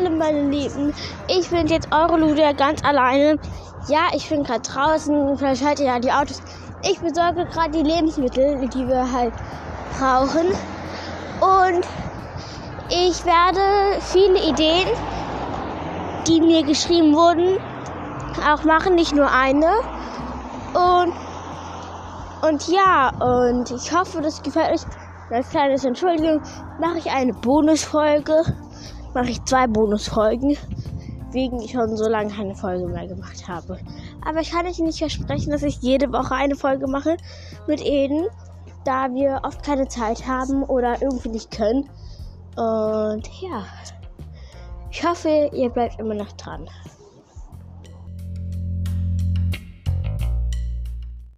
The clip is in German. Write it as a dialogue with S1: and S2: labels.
S1: Hallo meine Lieben, ich bin jetzt eure Luder ganz alleine. Ja, ich bin gerade draußen, vielleicht hört ihr ja die Autos. Ich besorge gerade die Lebensmittel, die wir halt brauchen. Und ich werde viele Ideen, die mir geschrieben wurden, auch machen, nicht nur eine. Und, und ja, und ich hoffe, das gefällt euch. Als kleines Entschuldigung mache ich eine Bonusfolge. Mache ich zwei Bonusfolgen, wegen ich schon so lange keine Folge mehr gemacht habe. Aber ich kann euch nicht versprechen, dass ich jede Woche eine Folge mache mit Eden, da wir oft keine Zeit haben oder irgendwie nicht können. Und ja, ich hoffe, ihr bleibt immer noch dran.